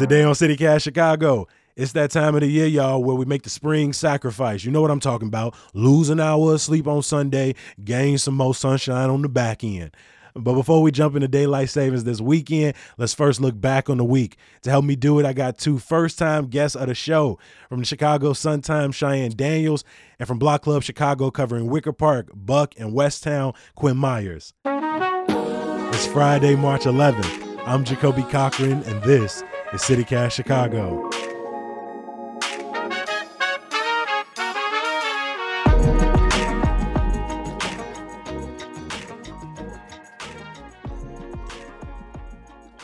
Today on CityCast Chicago, it's that time of the year, y'all, where we make the spring sacrifice. You know what I'm talking about. Lose an hour of sleep on Sunday, gain some more sunshine on the back end. But before we jump into daylight savings this weekend, let's first look back on the week. To help me do it, I got two first time guests of the show from the Chicago Sun Times, Cheyenne Daniels, and from Block Club Chicago covering Wicker Park, Buck, and Westtown, Quinn Myers. It's Friday, March 11th. I'm Jacoby Cochran, and this is CityCast Chicago.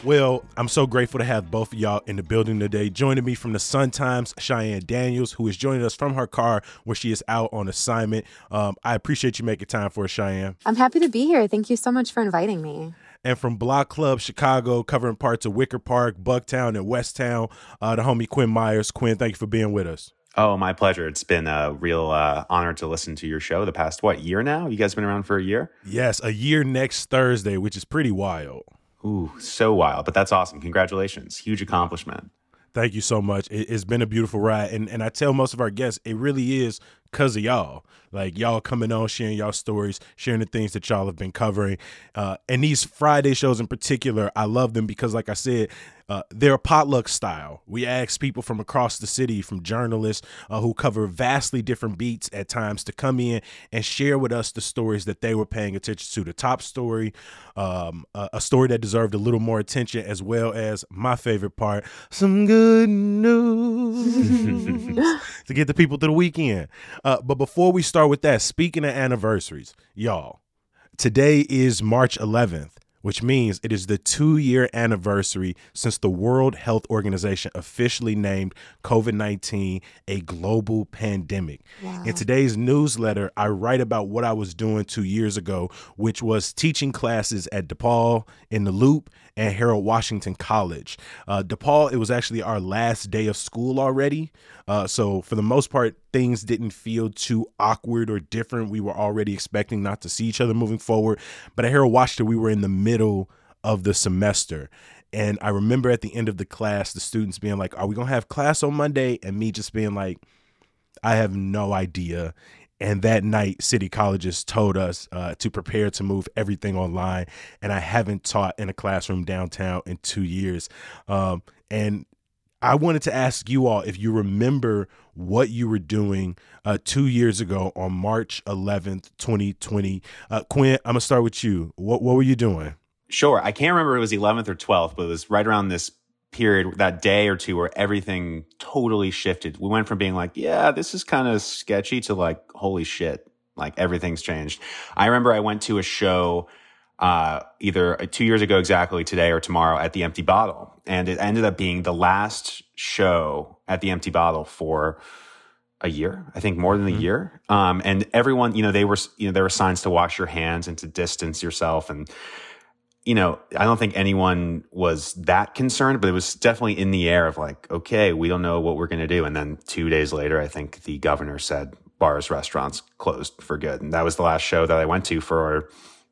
Well, I'm so grateful to have both of y'all in the building today. Joining me from the Sun Times, Cheyenne Daniels, who is joining us from her car where she is out on assignment. Um, I appreciate you making time for us, Cheyenne. I'm happy to be here. Thank you so much for inviting me and from Block Club Chicago, covering parts of Wicker Park, Bucktown, and Westtown, uh, the homie Quinn Myers. Quinn, thank you for being with us. Oh, my pleasure. It's been a real uh, honor to listen to your show the past, what, year now? You guys have been around for a year? Yes, a year next Thursday, which is pretty wild. Ooh, so wild, but that's awesome. Congratulations. Huge accomplishment. Thank you so much. It, has been a beautiful ride. And, and I tell most of our guests, it really is because of y'all. Like y'all coming on, sharing y'all stories, sharing the things that y'all have been covering. Uh, and these Friday shows in particular, I love them because, like I said, uh, they're a potluck style. We ask people from across the city, from journalists uh, who cover vastly different beats at times, to come in and share with us the stories that they were paying attention to. The top story, um, a, a story that deserved a little more attention, as well as my favorite part, some good news to get the people through the weekend. Uh, but before we start with that, speaking of anniversaries, y'all, today is March 11th which means it is the two year anniversary since the World Health Organization officially named COVID 19 a global pandemic. Wow. In today's newsletter, I write about what I was doing two years ago, which was teaching classes at DePaul in the Loop and Harold Washington College. Uh, DePaul, it was actually our last day of school already. Uh, so, for the most part, things didn't feel too awkward or different. We were already expecting not to see each other moving forward. But at Harold Washington, we were in the middle of the semester. And I remember at the end of the class, the students being like, Are we going to have class on Monday? And me just being like, I have no idea. And that night, City Colleges told us uh, to prepare to move everything online. And I haven't taught in a classroom downtown in two years. Um, and I wanted to ask you all if you remember what you were doing uh, two years ago on March 11th, 2020. Uh, Quinn, I'm going to start with you. What, what were you doing? Sure. I can't remember it was 11th or 12th, but it was right around this period, that day or two where everything totally shifted. We went from being like, yeah, this is kind of sketchy to like, holy shit, like everything's changed. I remember I went to a show uh, either two years ago exactly today or tomorrow at the Empty Bottle. And it ended up being the last show at the Empty Bottle for a year, I think more than a mm-hmm. year. Um, and everyone, you know, they were, you know, there were signs to wash your hands and to distance yourself. And, you know, I don't think anyone was that concerned, but it was definitely in the air of like, okay, we don't know what we're going to do. And then two days later, I think the governor said bars, restaurants closed for good. And that was the last show that I went to for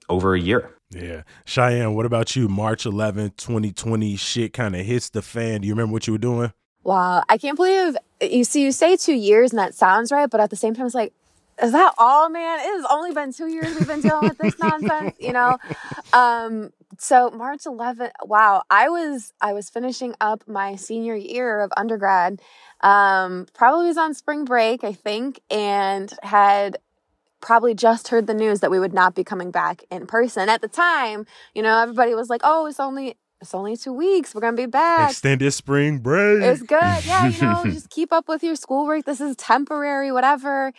over a year. Yeah. Cheyenne, what about you? March 11th, 2020, shit kind of hits the fan. Do you remember what you were doing? Wow. I can't believe you see, you say two years and that sounds right, but at the same time, it's like, is that all, man? It has only been two years we've been dealing with this nonsense, you know? Um, so March 11th, wow, I was, I was finishing up my senior year of undergrad. Um, probably was on spring break, I think, and had probably just heard the news that we would not be coming back in person. At the time, you know, everybody was like, "Oh, it's only it's only two weeks. We're gonna be back. Extended spring break. It's good. Yeah, you know, just keep up with your schoolwork. This is temporary, whatever.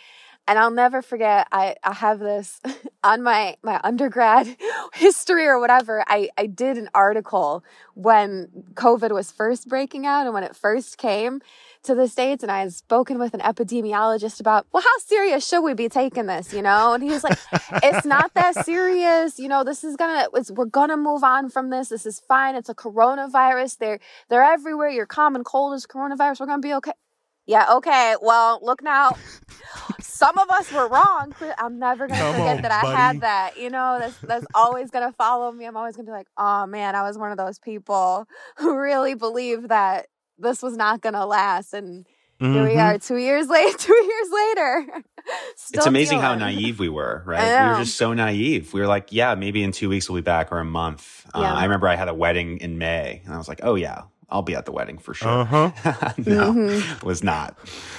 And I'll never forget. I I have this on my my undergrad history or whatever. I I did an article when COVID was first breaking out and when it first came to the States and I had spoken with an epidemiologist about, well, how serious should we be taking this, you know? And he was like, it's not that serious. You know, this is gonna, we're gonna move on from this. This is fine. It's a coronavirus. They're, they're everywhere. Your common cold is coronavirus. We're gonna be okay. Yeah, okay. Well, look now. Some of us were wrong. I'm never gonna Come forget on, that I had that. You know, that's that's always gonna follow me. I'm always gonna be like, oh man, I was one of those people who really believe that this was not going to last. And mm-hmm. here we mm-hmm. are two years later, two years later. it's amazing dealing. how naive we were, right? We were just so naive. We were like, yeah, maybe in two weeks we'll be back or a month. Uh, yeah. Uh, I remember I had a wedding in May and I was like, oh yeah, I'll be at the wedding for sure. Uh-huh. no, mm-hmm. was not.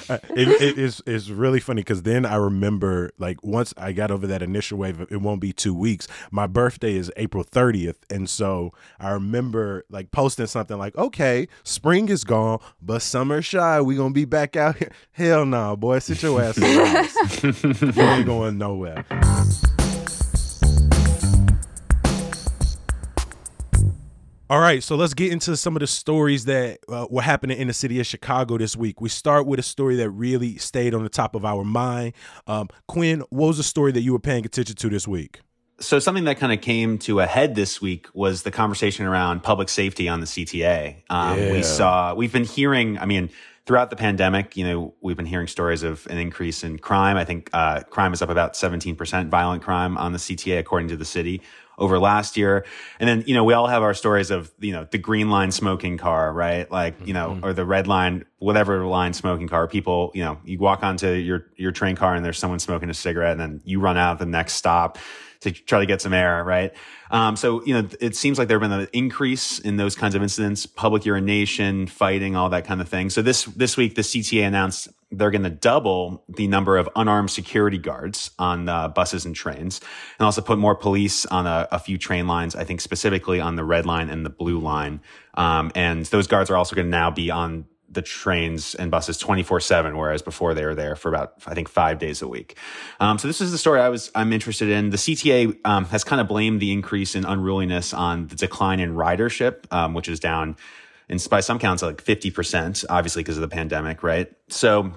Uh, it, it is is really funny because then I remember like once I got over that initial wave, it won't be two weeks. My birthday is April thirtieth, and so I remember like posting something like, "Okay, spring is gone, but summer shy. We gonna be back out here." Hell no, nah, boy, sit your ass. you ain't going nowhere. All right, so let's get into some of the stories that uh, were happening in the city of Chicago this week. We start with a story that really stayed on the top of our mind. Um, Quinn, what was the story that you were paying attention to this week? So, something that kind of came to a head this week was the conversation around public safety on the CTA. Um, yeah. We saw, we've been hearing, I mean, throughout the pandemic, you know, we've been hearing stories of an increase in crime. I think uh, crime is up about 17%, violent crime on the CTA, according to the city over last year. And then, you know, we all have our stories of, you know, the green line smoking car, right? Like, you know, mm-hmm. or the red line, whatever line smoking car. People, you know, you walk onto your, your train car and there's someone smoking a cigarette and then you run out at the next stop to try to get some air, right? Um, so, you know, it seems like there have been an increase in those kinds of incidents, public urination, fighting, all that kind of thing. So this, this week, the CTA announced they're going to double the number of unarmed security guards on uh, buses and trains and also put more police on a, a, few train lines, I think specifically on the red line and the blue line. Um, and those guards are also going to now be on the trains and buses 24 7 whereas before they were there for about i think five days a week um, so this is the story i was i'm interested in the cta um, has kind of blamed the increase in unruliness on the decline in ridership um, which is down in by some counts like 50% obviously because of the pandemic right so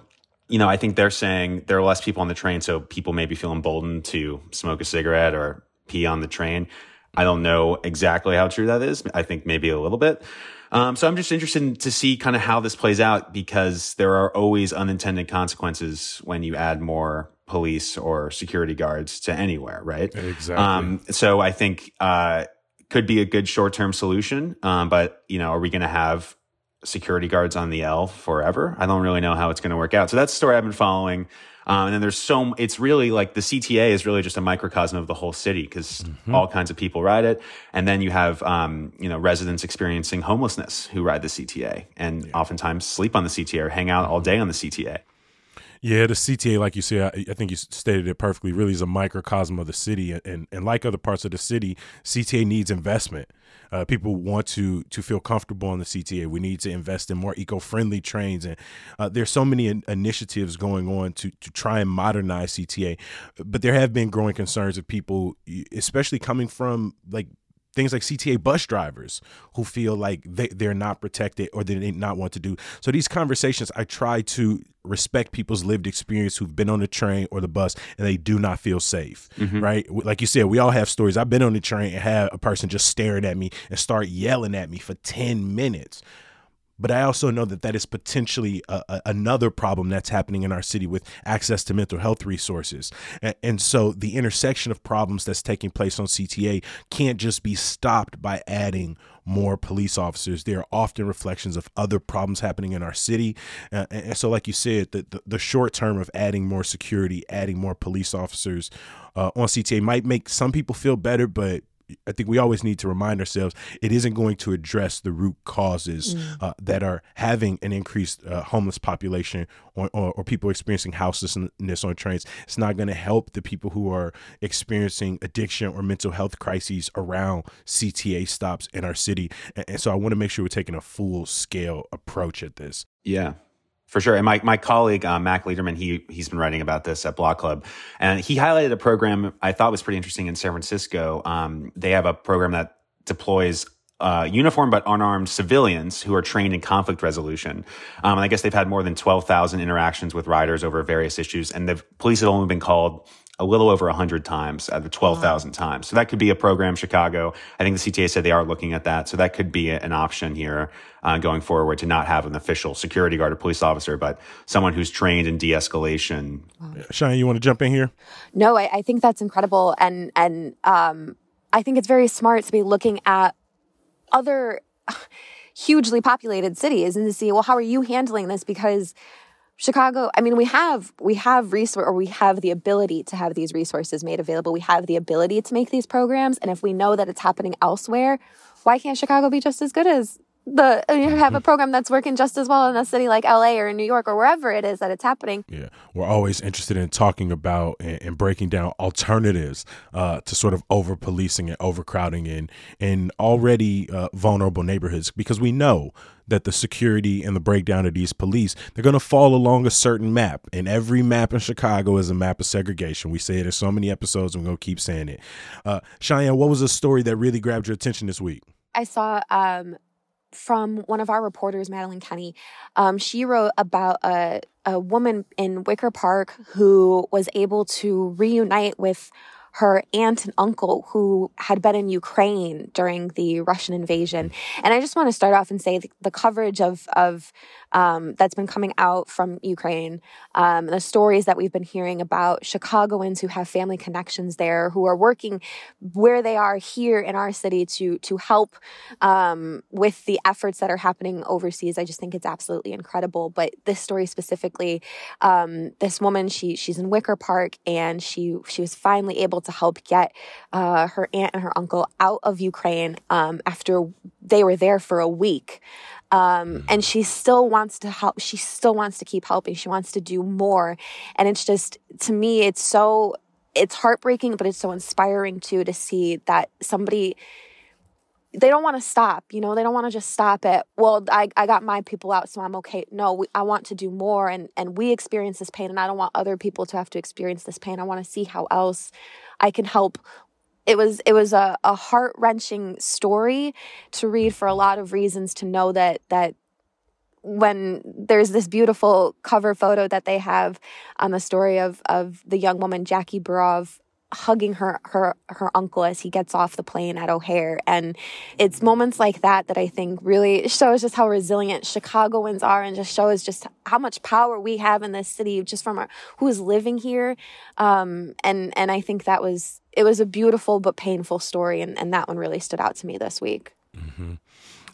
you know i think they're saying there are less people on the train so people maybe feel emboldened to smoke a cigarette or pee on the train i don't know exactly how true that is i think maybe a little bit um, so I'm just interested to see kind of how this plays out because there are always unintended consequences when you add more police or security guards to anywhere, right? Exactly. Um, so I think uh, could be a good short term solution, um, but you know, are we going to have security guards on the L forever? I don't really know how it's going to work out. So that's the story I've been following. Um, and then there's so, it's really like the CTA is really just a microcosm of the whole city because mm-hmm. all kinds of people ride it. And then you have, um, you know, residents experiencing homelessness who ride the CTA and yeah. oftentimes sleep on the CTA or hang out all day on the CTA. Yeah, the CTA, like you said, I, I, think you stated it perfectly. Really, is a microcosm of the city, and and like other parts of the city, CTA needs investment. Uh, people want to to feel comfortable on the CTA. We need to invest in more eco-friendly trains, and uh, there's so many in- initiatives going on to to try and modernize CTA. But there have been growing concerns of people, especially coming from like things like CTA bus drivers who feel like they, they're not protected or they did not want to do. So these conversations, I try to respect people's lived experience who've been on the train or the bus and they do not feel safe, mm-hmm. right? Like you said, we all have stories. I've been on the train and had a person just staring at me and start yelling at me for 10 minutes. But I also know that that is potentially a, a, another problem that's happening in our city with access to mental health resources. And, and so the intersection of problems that's taking place on CTA can't just be stopped by adding more police officers. They are often reflections of other problems happening in our city. Uh, and, so, like you said, the, the, the, short term of adding more security, adding more police officers uh, on CTA might make some people feel better, but I think we always need to remind ourselves it isn't going to address the root causes mm. uh, that are having an increased uh, homeless population or, or, or, people experiencing houselessness on trains. It's not going to help the people who are experiencing addiction or mental health crises around CTA stops in our city. And, and so I want to make sure we're taking a full scale approach at this. Yeah, for sure. And my, my colleague, uh, Mack Liederman, he, he's been writing about this at Block Club. And he highlighted a program I thought was pretty interesting in San Francisco. Um, they have a program that deploys uh, uniformed but unarmed civilians who are trained in conflict resolution. Um, and I guess they've had more than 12,000 interactions with riders over various issues. And the police have only been called a little over 100 times out of 12,000 wow. times. So that could be a program, Chicago. I think the CTA said they are looking at that. So that could be an option here uh, going forward to not have an official security guard or police officer, but someone who's trained in de-escalation. Wow. Shine, you want to jump in here? No, I, I think that's incredible. And, and um, I think it's very smart to be looking at other hugely populated cities and to see, well, how are you handling this? Because Chicago, I mean, we have we have resource or we have the ability to have these resources made available. We have the ability to make these programs, and if we know that it's happening elsewhere, why can't Chicago be just as good as the you have a mm-hmm. program that's working just as well in a city like LA or in New York or wherever it is that it's happening. Yeah, we're always interested in talking about and, and breaking down alternatives uh, to sort of over policing and overcrowding in in already uh, vulnerable neighborhoods because we know that the security and the breakdown of these police they're going to fall along a certain map and every map in chicago is a map of segregation we say it in so many episodes and we're going to keep saying it uh, cheyenne what was a story that really grabbed your attention this week I saw um, from one of our reporters, Madeline Kenney. Um, she wrote about a, a woman in Wicker Park who was able to reunite with her aunt and uncle who had been in Ukraine during the Russian invasion. And I just want to start off and say the, the coverage of, of um, that's been coming out from Ukraine, um, the stories that we've been hearing about Chicagoans who have family connections there, who are working where they are here in our city to to help um, with the efforts that are happening overseas. I just think it's absolutely incredible. But this story specifically, um, this woman, she she's in Wicker Park, and she she was finally able to help get uh, her aunt and her uncle out of Ukraine um, after they were there for a week. Um, and she still wants to help. She still wants to keep helping. She wants to do more. And it's just, to me, it's so, it's heartbreaking, but it's so inspiring too to see that somebody, they don't want to stop, you know, they don't want to just stop it. Well, I, I got my people out, so I'm okay. No, we, I want to do more. And, and we experience this pain, and I don't want other people to have to experience this pain. I want to see how else I can help it was it was a, a heart wrenching story to read for a lot of reasons to know that that when there's this beautiful cover photo that they have on the story of of the young woman Jackie Burov hugging her her her uncle as he gets off the plane at O'Hare. And it's moments like that that I think really shows just how resilient Chicagoans are and just shows just how much power we have in this city just from our, who is living here. Um, and and I think that was it was a beautiful but painful story and and that one really stood out to me this week. Mm-hmm.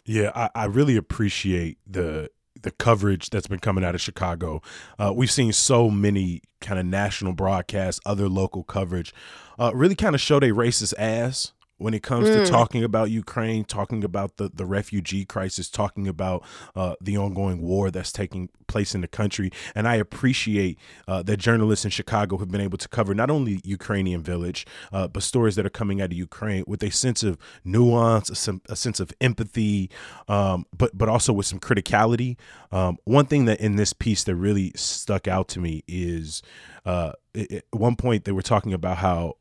Yeah, I, I really appreciate the the coverage that's been coming out of Chicago. Uh, we've seen so many kind of national broadcasts, other local coverage, uh, really kind of show their racist ass when it comes mm. to talking about Ukraine, talking about the, the refugee crisis, talking about uh, the ongoing war that's taking place in the country. And I appreciate uh, that journalists in Chicago have been able to cover not only Ukrainian village, uh, but stories that are coming out of Ukraine with a sense of nuance, a, some, a sense of empathy, um, but but also with some criticality. Um, one thing that in this piece that really stuck out to me is uh, at one point they were talking about how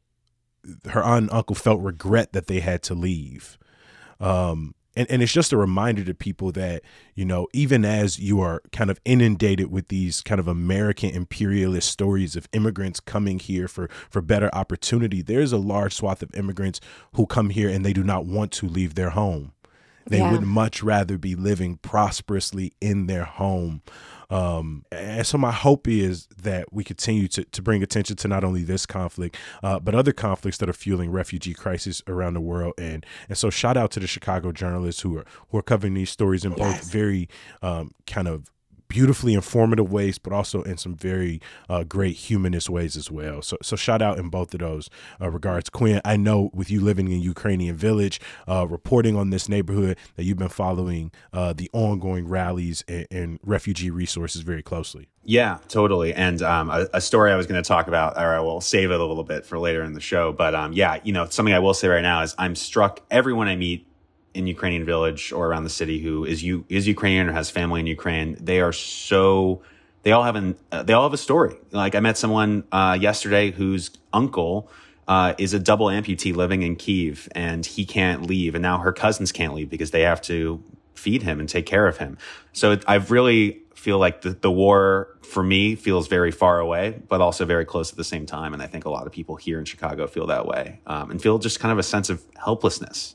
her aunt and uncle felt regret that they had to leave. Um, and, and it's just a reminder to people that, you know, even as you are kind of inundated with these kind of American imperialist stories of immigrants coming here for, for better opportunity, there's a large swath of immigrants who come here and they do not want to leave their home. They yeah. would much rather be living prosperously in their home. Um, and so my hope is that we continue to, to bring attention to not only this conflict, uh, but other conflicts that are fueling refugee crisis around the world. And and so shout out to the Chicago journalists who are who are covering these stories in yes. both very um, kind of beautifully informative ways, but also in some very uh, great humanist ways as well. So, so shout out in both of those uh, regards. Quinn, I know with you living in Ukrainian village, uh, reporting on this neighborhood, that you've been following uh, the ongoing rallies and, and, refugee resources very closely. Yeah, totally. And um, a, a, story I was going to talk about, or I will save it a little bit for later in the show. But um, yeah, you know, something I will say right now is I'm struck. Everyone I meet in Ukrainian village or around the city who is you is Ukrainian or has family in Ukraine, they are so they all have an uh, they all have a story. Like I met someone uh, yesterday whose uncle uh, is a double amputee living in Kiev and he can't leave, and now her cousins can't leave because they have to feed him and take care of him. So I've really feel like the, the war for me feels very far away, but also very close at the same time. And I think a lot of people here in Chicago feel that way um, and feel just kind of a sense of helplessness.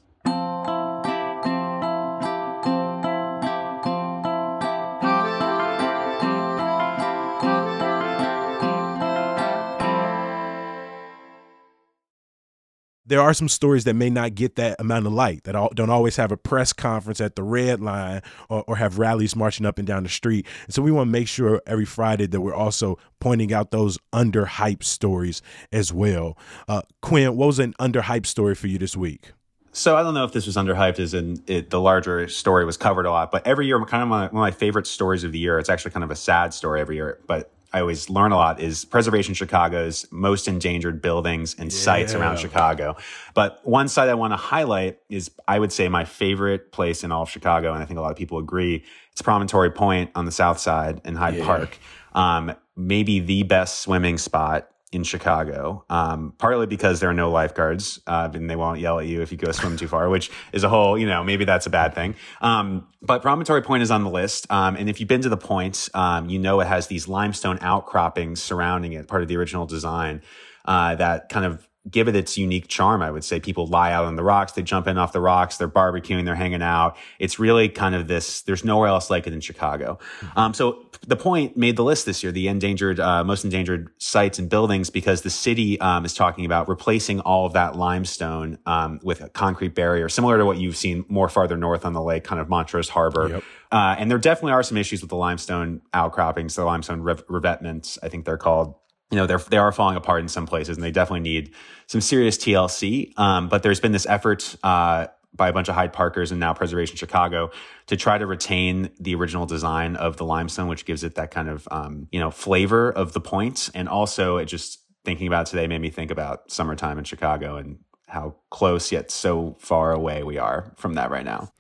There are some stories that may not get that amount of light that don't always have a press conference at the red line or, or have rallies marching up and down the street. And so we want to make sure every Friday that we're also pointing out those underhyped stories as well. Uh, Quinn, what was an underhyped story for you this week? So I don't know if this was underhyped, as in it, the larger story was covered a lot. But every year, kind of my, one of my favorite stories of the year. It's actually kind of a sad story every year, but I always learn a lot is Preservation Chicago's most endangered buildings and yeah. sites around Chicago. But one site I want to highlight is, I would say, my favorite place in all of Chicago, and I think a lot of people agree. It's Promontory Point on the south side in Hyde yeah. Park. Um, maybe the best swimming spot in Chicago, um, partly because there are no lifeguards uh, and they won't yell at you if you go swim too far, which is a whole, you know, maybe that's a bad thing. Um, but Promontory Point is on the list. Um, and if you've been to the point, um, you know it has these limestone outcroppings surrounding it, part of the original design, uh, that kind of give it its unique charm. I would say people lie out on the rocks. They jump in off the rocks. They're barbecuing. They're hanging out. It's really kind of this, there's nowhere else like it in Chicago. Mm-hmm. Um, so the point made the list this year, the endangered, uh, most endangered sites and buildings, because the city, um, is talking about replacing all of that limestone, um, with a concrete barrier, similar to what you've seen more farther north on the lake, kind of Montrose Harbor. Yep. Uh, and there definitely are some issues with the limestone outcroppings, the limestone revetments, I think they're called you know, they're, they are falling apart in some places and they definitely need some serious TLC. Um, but there's been this effort, uh, by a bunch of Hyde Parkers and now Preservation Chicago to try to retain the original design of the limestone, which gives it that kind of, um, you know, flavor of the point. And also it just thinking about today made me think about summertime in Chicago and how close yet so far away we are from that right now.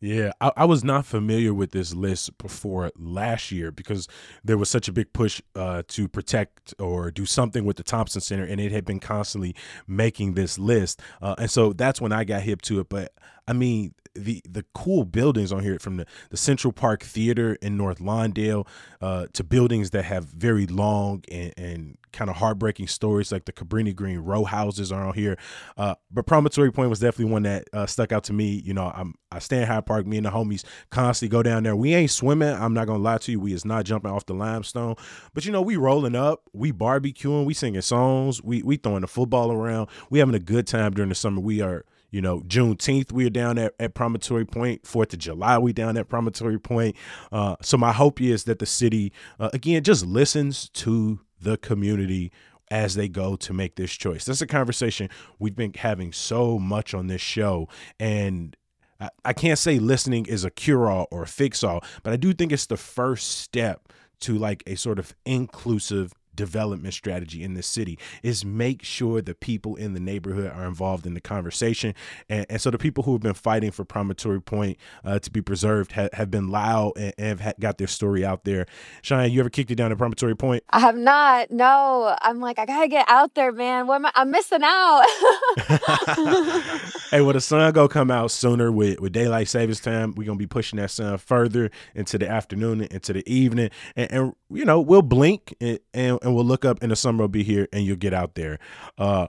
Yeah, I, I, was not familiar with this list before last year because there was such a big push uh, to protect or do something with the Thompson Center, and it had been constantly making this list. Uh, and so that's when I got hip to it. But I mean, the the cool buildings on here from the, the Central Park Theater in North Lawndale uh, to buildings that have very long and, and kind of heartbreaking stories like the Cabrini Green row houses are on here. Uh, but Promontory Point was definitely one that uh, stuck out to me. You know, I'm I stay in Hyde Park. Me and the homies constantly go down there. We ain't swimming. I'm not gonna lie to you. We is not jumping off the limestone. But you know, we rolling up. We barbecuing. We singing songs. We we throwing the football around. We having a good time during the summer. We are you know, Juneteenth, we are down at, at Promontory Point. Fourth of July, we down at Promontory Point. Uh, so my hope is that the city, uh, again, just listens to the community as they go to make this choice. That's a conversation we've been having so much on this show. And I, I can't say listening is a cure all or a fix all, but I do think it's the first step to like a sort of inclusive development strategy in the city is make sure the people in the neighborhood are involved in the conversation. And, and so the people who have been fighting for promontory point uh, to be preserved ha- have been loud and, and have got their story out there. Cheyenne you ever kicked it down at promontory point? I have not. No. I'm like i gotta get out there man. What am I? i'm missing out. Hey well the sun go come out sooner with, with daylight savings time. We're gonna be pushing that sun further into the afternoon into the evening. And, and you know we'll blink and, and and we'll look up and the summer will be here and you'll get out there. Uh,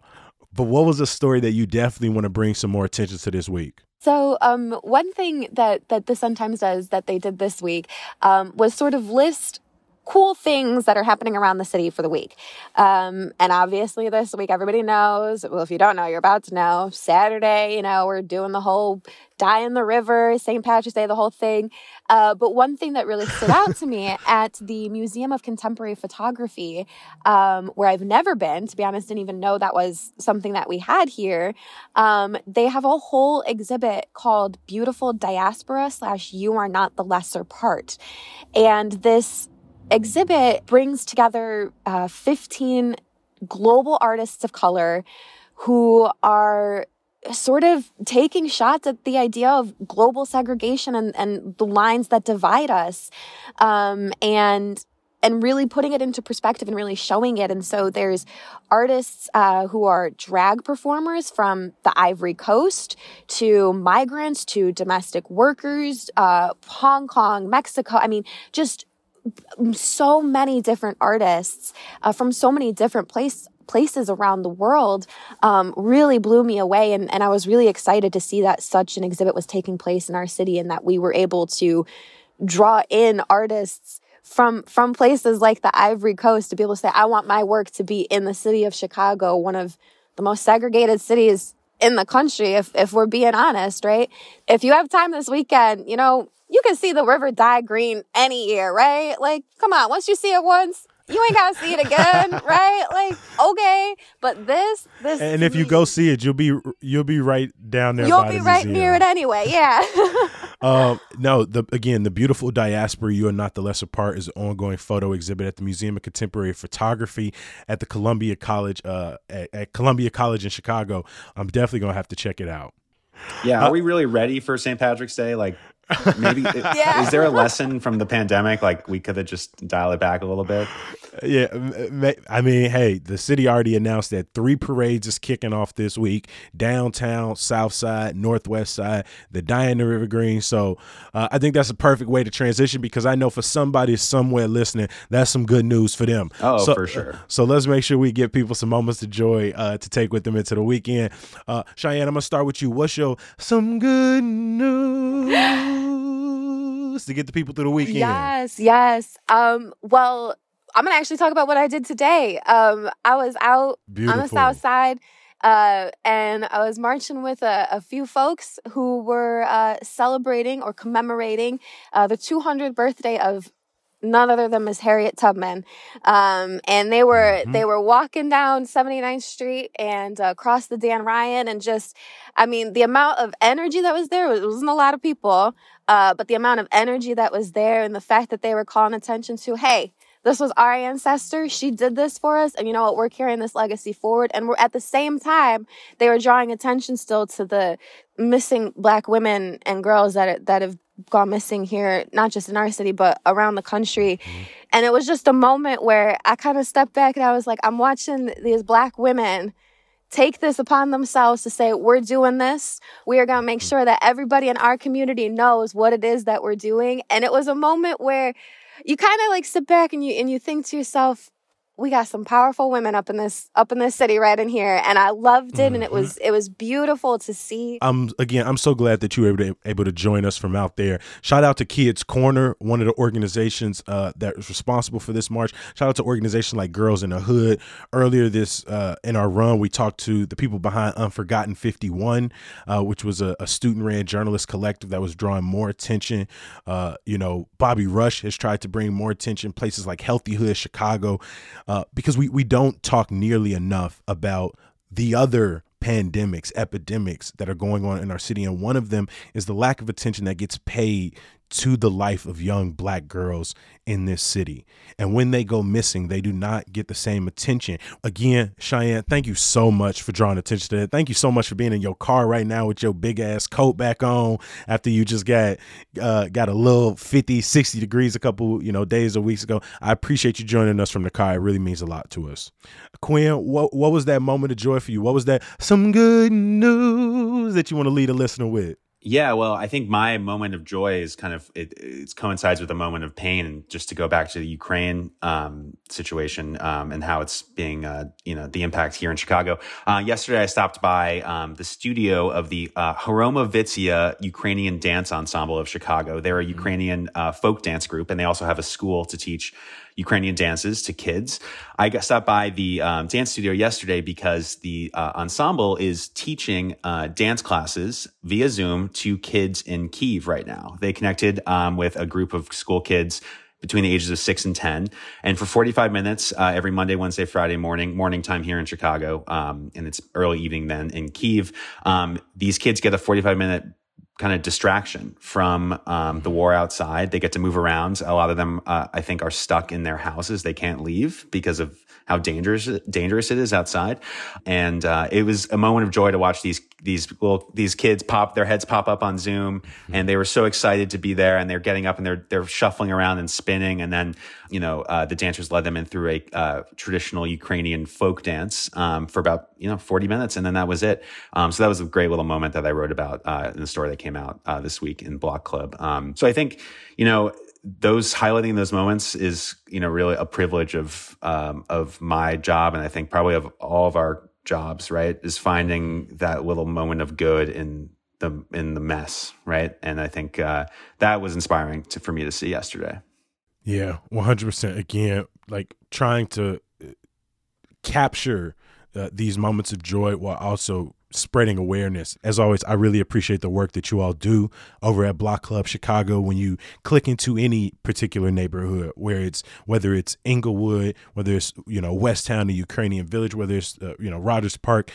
but what was a story that you definitely want to bring some more attention to this week? So, um, one thing that that the Sun Times does that they did this week um, was sort of list cool things that are happening around the city for the week. Um, and obviously, this week, everybody knows. Well, if you don't know, you're about to know. Saturday, you know, we're doing the whole die in the river, St. Patrick's Day, the whole thing. Uh, but one thing that really stood out to me at the Museum of Contemporary Photography, um, where I've never been, to be honest, didn't even know that was something that we had here. Um, they have a whole exhibit called Beautiful Diaspora slash You Are Not the Lesser Part. And this exhibit brings together uh, 15 global artists of color who are sort of taking shots at the idea of global segregation and, and the lines that divide us um, and and really putting it into perspective and really showing it. And so there's artists uh, who are drag performers from the Ivory Coast to migrants to domestic workers, uh, Hong Kong, Mexico. I mean, just so many different artists uh, from so many different place, places around the world um, really blew me away. And, and I was really excited to see that such an exhibit was taking place in our city and that we were able to draw in artists from from places like the Ivory Coast to be able to say, I want my work to be in the city of Chicago, one of the most segregated cities in the country, if, if we're being honest, right? If you have time this weekend, you know, you can see the river dye green any year, right? Like, come on, once you see it once, you ain't gotta see it again, right? Like, okay, but this, this, and if you go see it, you'll be you'll be right down there. You'll be right near it anyway. Yeah. um, no, the again, the beautiful diaspora. You are not the lesser part is an ongoing photo exhibit at the Museum of Contemporary Photography at the Columbia College, uh, at, at Columbia College in Chicago. I'm definitely gonna have to check it out. Yeah, are uh, we really ready for St. Patrick's Day? Like, Maybe yeah. is there a lesson from the pandemic? Like we could have just dial it back a little bit. Yeah, I mean, hey, the city already announced that three parades is kicking off this week: downtown, South Side, Northwest Side, the Diana River Green. So uh, I think that's a perfect way to transition because I know for somebody somewhere listening, that's some good news for them. Oh, so, for sure. So let's make sure we give people some moments of joy uh, to take with them into the weekend. Uh, Cheyenne, I'm gonna start with you. What's your some good news? To get the people through the weekend. Yes, yes. Um, well, I'm gonna actually talk about what I did today. Um, I was out Beautiful. on the south side. Uh, and I was marching with a, a few folks who were uh, celebrating or commemorating uh, the 200th birthday of none other than Miss Harriet Tubman. Um, and they were mm-hmm. they were walking down 79th Street and uh, across the Dan Ryan, and just, I mean, the amount of energy that was there it wasn't a lot of people, uh, but the amount of energy that was there, and the fact that they were calling attention to, hey. This was our ancestor. She did this for us. And you know what? We're carrying this legacy forward. And we're at the same time, they were drawing attention still to the missing black women and girls that, that have gone missing here, not just in our city, but around the country. Mm-hmm. And it was just a moment where I kind of stepped back and I was like, I'm watching these black women take this upon themselves to say, we're doing this. We are going to make mm-hmm. sure that everybody in our community knows what it is that we're doing. And it was a moment where you kind of like sit back and you, and you think to yourself, we got some powerful women up in this up in this city right in here and i loved it mm-hmm. and it mm-hmm. was it was beautiful to see. Um again i'm so glad that you were able to, able to join us from out there. Shout out to kids corner one of the organizations uh, that is responsible for this march. Shout out to organizations like girls in the hood. Earlier this uh, in our run we talked to the people behind unforgotten 51 uh, which was a, a student ran journalist collective that was drawing more attention. Uh, you know bobby rush has tried to bring more attention places like healthy hood chicago uh, because we, we don't talk nearly enough about the other pandemics, epidemics that are going on in our city. And one of them is the lack of attention that gets paid to the life of young black girls in this city. And when they go missing, they do not get the same attention. Again, Cheyenne, thank you so much for drawing attention to that. Thank you so much for being in your car right now with your big ass coat back on after you just got uh, got a little 50, 60 degrees a couple, you know, days or weeks ago. I appreciate you joining us from the car. It really means a lot to us. Quinn, what what was that moment of joy for you? What was that some good news that you want to lead a listener with? Yeah, well, I think my moment of joy is kind of it, it coincides with a moment of pain, and just to go back to the Ukraine um, situation um, and how it's being, uh, you know, the impact here in Chicago. Uh, yesterday, I stopped by um, the studio of the uh, Hromovytsia Ukrainian Dance Ensemble of Chicago. They're a mm-hmm. Ukrainian uh, folk dance group, and they also have a school to teach Ukrainian dances to kids. I got stopped by the um, dance studio yesterday because the uh, ensemble is teaching uh, dance classes via Zoom to kids in Kiev right now. They connected um, with a group of school kids between the ages of six and 10. And for 45 minutes, uh, every Monday, Wednesday, Friday morning, morning time here in Chicago, um, and it's early evening then in Kiev, um, these kids get a 45 minute kind of distraction from um, the war outside. They get to move around. A lot of them, uh, I think, are stuck in their houses. They can't leave because of how dangerous dangerous it is outside. And uh, it was a moment of joy to watch these these little these kids pop their heads pop up on Zoom, and they were so excited to be there. And they're getting up and they're they're shuffling around and spinning. And then you know uh, the dancers led them in through a uh, traditional Ukrainian folk dance um, for about you know 40 minutes, and then that was it. Um, so that was a great little moment that I wrote about uh, in the story that came out uh, this week in Block Club. Um, so I think you know those highlighting those moments is you know really a privilege of um, of my job and i think probably of all of our jobs right is finding that little moment of good in the in the mess right? And i think uh, that was inspiring to, for me to see yesterday. Yeah 100% again like trying to uh, capture uh, these moments of joy while also spreading awareness. As always, I really appreciate the work that you all do over at Block Club Chicago when you click into any particular neighborhood, where it's whether it's Englewood, whether it's you know West Town, the Ukrainian Village, whether it's uh, you know Rogers Park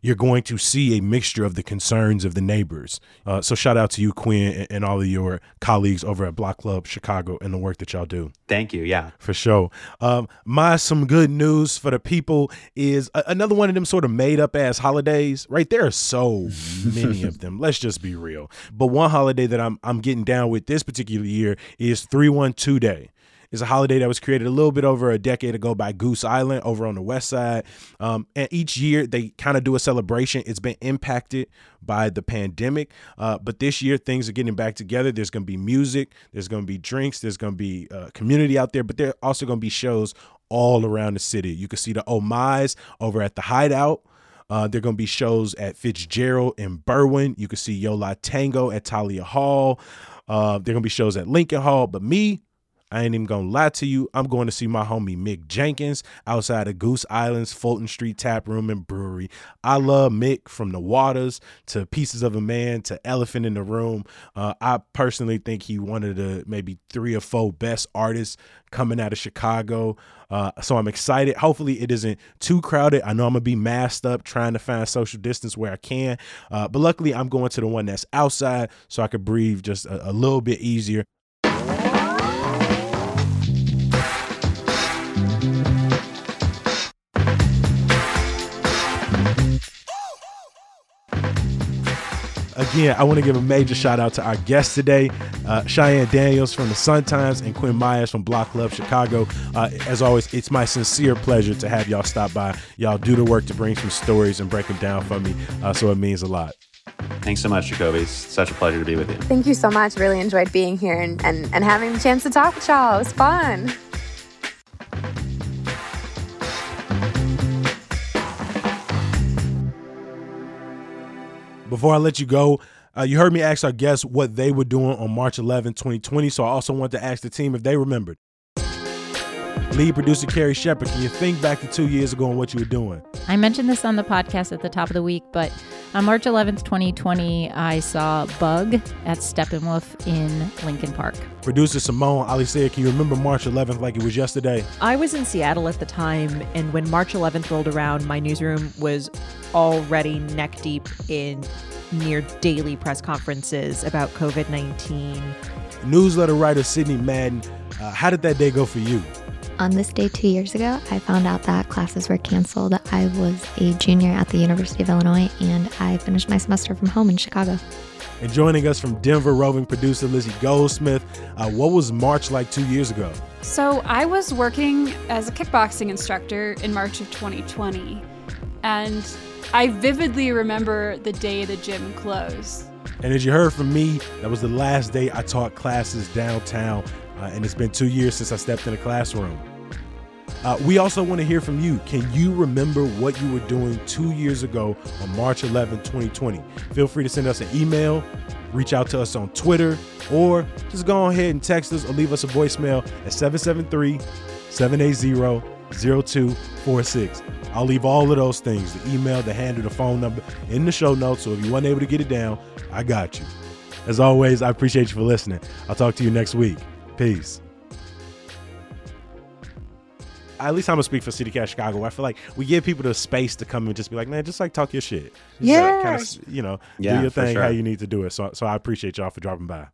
you're going to see a mixture of the concerns of the neighbors. Uh, so shout out to you, Quinn, and, and, all of your colleagues over at Block Club Chicago and the work that y'all do. Thank you. Yeah, for sure. Um, my some good news for the people is a- another one of them sort of made up ass holidays. Right there are so many of them. Let's just be real. But one holiday that I'm I'm getting down with this particular year is three one two day is a holiday that was created a little bit over a decade ago by Goose Island over on the west side. Um, and each year they kind of do a celebration. It's been impacted by the pandemic, uh, but this year things are getting back together. There's going to be music, there's going to be drinks, there's going to be uh, community out there, but there are also going to be shows all around the city. You can see the My's over at the Hideout. Uh, there are going to be shows at Fitzgerald and Berwyn. You can see Yo La Tengo at Thalia Hall. Uh, there are going to be shows at Lincoln Hall. But me, I ain't even gonna lie to you. I'm going to see my homie Mick Jenkins outside of Goose Island's Fulton Street Tap Room and Brewery. I love Mick from the Waters to Pieces of a Man to Elephant in the Room. Uh, I personally think he one of the maybe three or four best artists coming out of Chicago. Uh, so I'm excited. Hopefully it isn't too crowded. I know I'm gonna be masked up trying to find social distance where I can, uh, but luckily I'm going to the one that's outside so I could breathe just a, a little bit easier. Again, I want to give a major shout out to our guests today, uh, Cheyenne Daniels from the Sun Times and Quinn Myers from Block Club Chicago. Uh, as always, it's my sincere pleasure to have y'all stop by. Y'all do the work to bring some stories and break them down for me, uh, so it means a lot. Thanks so much, Jacoby. It's such a pleasure to be with you. Thank you so much. Really enjoyed being here and, and, and having the chance to talk with y'all. It was fun. Before I let you go, uh, you heard me ask our guests what they were doing on March 11, 2020. So I also want to ask the team if they remembered. Lead producer Carrie Shepard, can you think back to two years ago and what you were doing? I mentioned this on the podcast at the top of the week, but on March 11th, 2020, I saw Bug at Steppenwolf in Lincoln Park. Producer Simone Alicea, Can you remember March 11th like it was yesterday? I was in Seattle at the time, and when March 11th rolled around, my newsroom was already neck deep in near daily press conferences about COVID 19. Newsletter writer Sydney Madden, uh, how did that day go for you? On this day two years ago, I found out that classes were canceled. I was a junior at the University of Illinois and I finished my semester from home in Chicago. And joining us from Denver, roving producer Lizzie Goldsmith, uh, what was March like two years ago? So, I was working as a kickboxing instructor in March of 2020, and I vividly remember the day the gym closed. And as you heard from me, that was the last day I taught classes downtown, uh, and it's been two years since I stepped in a classroom. Uh, we also want to hear from you. Can you remember what you were doing two years ago on March 11, 2020? Feel free to send us an email, reach out to us on Twitter, or just go ahead and text us or leave us a voicemail at 773 780 0246. I'll leave all of those things the email, the handle, the phone number in the show notes. So if you weren't able to get it down, I got you. As always, I appreciate you for listening. I'll talk to you next week. Peace at least I'm gonna speak for City Cast Chicago. I feel like we give people the space to come and just be like, man, just like talk your shit. yeah, kind of, you know, yeah, do your thing sure. how you need to do it. So, so I appreciate y'all for dropping by.